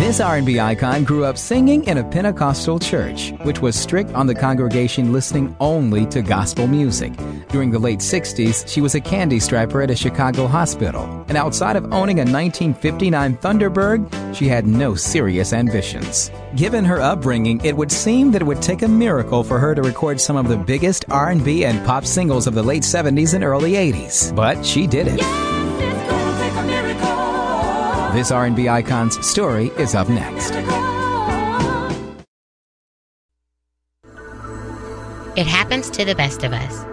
This R&B icon grew up singing in a Pentecostal church, which was strict on the congregation listening only to gospel music. During the late 60s, she was a candy striper at a Chicago hospital. And outside of owning a 1959 Thunderbird, she had no serious ambitions. Given her upbringing, it would seem that it would take a miracle for her to record some of the biggest R&B and pop singles of the late 70s and early 80s. But she did it. This R&B icon's story is up next. It happens to the best of us.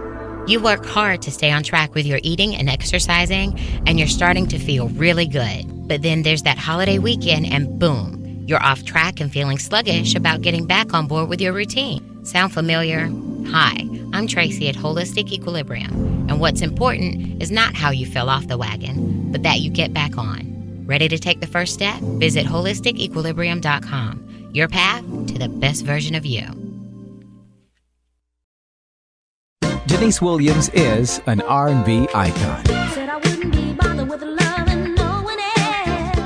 You work hard to stay on track with your eating and exercising, and you're starting to feel really good. But then there's that holiday weekend, and boom, you're off track and feeling sluggish about getting back on board with your routine. Sound familiar? Hi, I'm Tracy at Holistic Equilibrium, and what's important is not how you fell off the wagon, but that you get back on. Ready to take the first step? Visit holisticequilibrium.com. Your path to the best version of you. Deniece Williams is an R&B icon.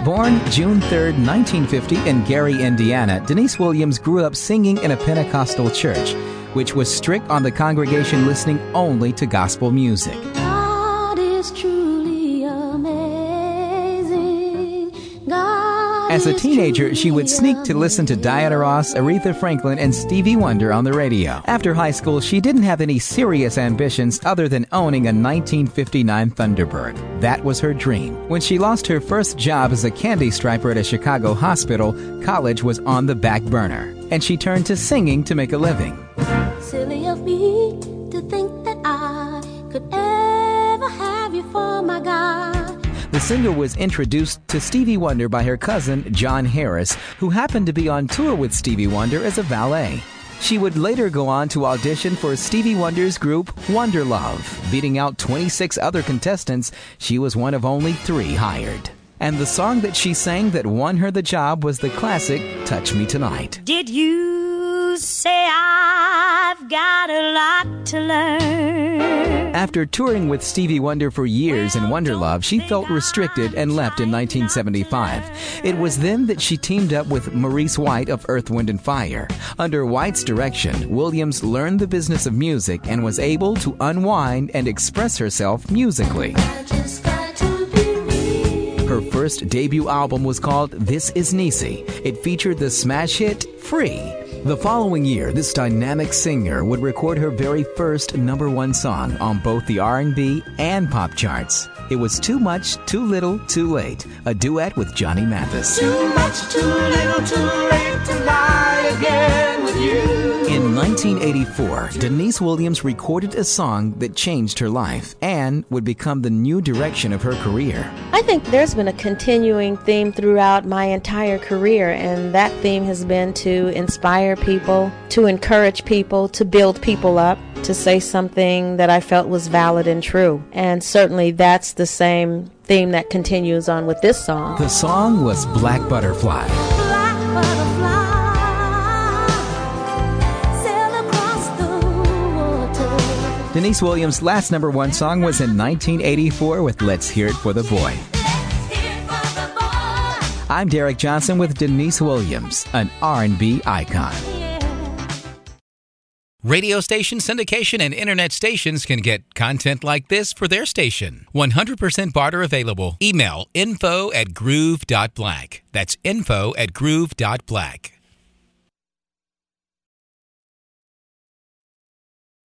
Born June 3, 1950 in Gary, Indiana, Deniece Williams grew up singing in a Pentecostal church, which was strict on the congregation listening only to gospel music. As a teenager, she would sneak to listen to Diana Ross, Aretha Franklin, and Stevie Wonder on the radio. After high school, she didn't have any serious ambitions other than owning a 1959 Thunderbird. That was her dream. When she lost her first job as a candy striper at a Chicago hospital, college was on the back burner, and she turned to singing to make a living. Silly of me The singer was introduced to Stevie Wonder by her cousin, John Harris, who happened to be on tour with Stevie Wonder as a valet. She would later go on to audition for Stevie Wonder's group Wonderlove. Beating out 26 other contestants, she was one of only three hired. And the song that she sang that won her the job was the classic Touch Me Tonight. Did you say I've got a lot to learn? After touring with Stevie Wonder for years in Wonderlove, she felt restricted and left in 1975. It was then that she teamed up with Maurice White of Earth, Wind, and Fire. Under White's direction, Williams learned the business of music and was able to unwind and express herself musically. Her first debut album was called This Is Niecy. It featured the smash hit Free. The following year, this dynamic singer would record her very first number one song on both the R&B and pop charts. It was Too Much, Too Little, Too Late, a duet with Johnny Mathis. Too much, too little, too late. In 1984, Deniece Williams recorded a song that changed her life and would become the new direction of her career. I think there's been a continuing theme throughout my entire career, and that theme has been to inspire people, to encourage people, to build people up, to say something that I felt was valid and true. And certainly that's the same theme that continues on with this song. The song was Black Butterfly. Black butterfly. Deniece Williams' last number one song was in 1984 with Let's Hear It for the Boy. I'm Derek Johnson with Deniece Williams, an R&B icon. Radio station syndication and internet stations can get content like this for their station. 100% barter available. Email info at groove.black. That's info at groove.black.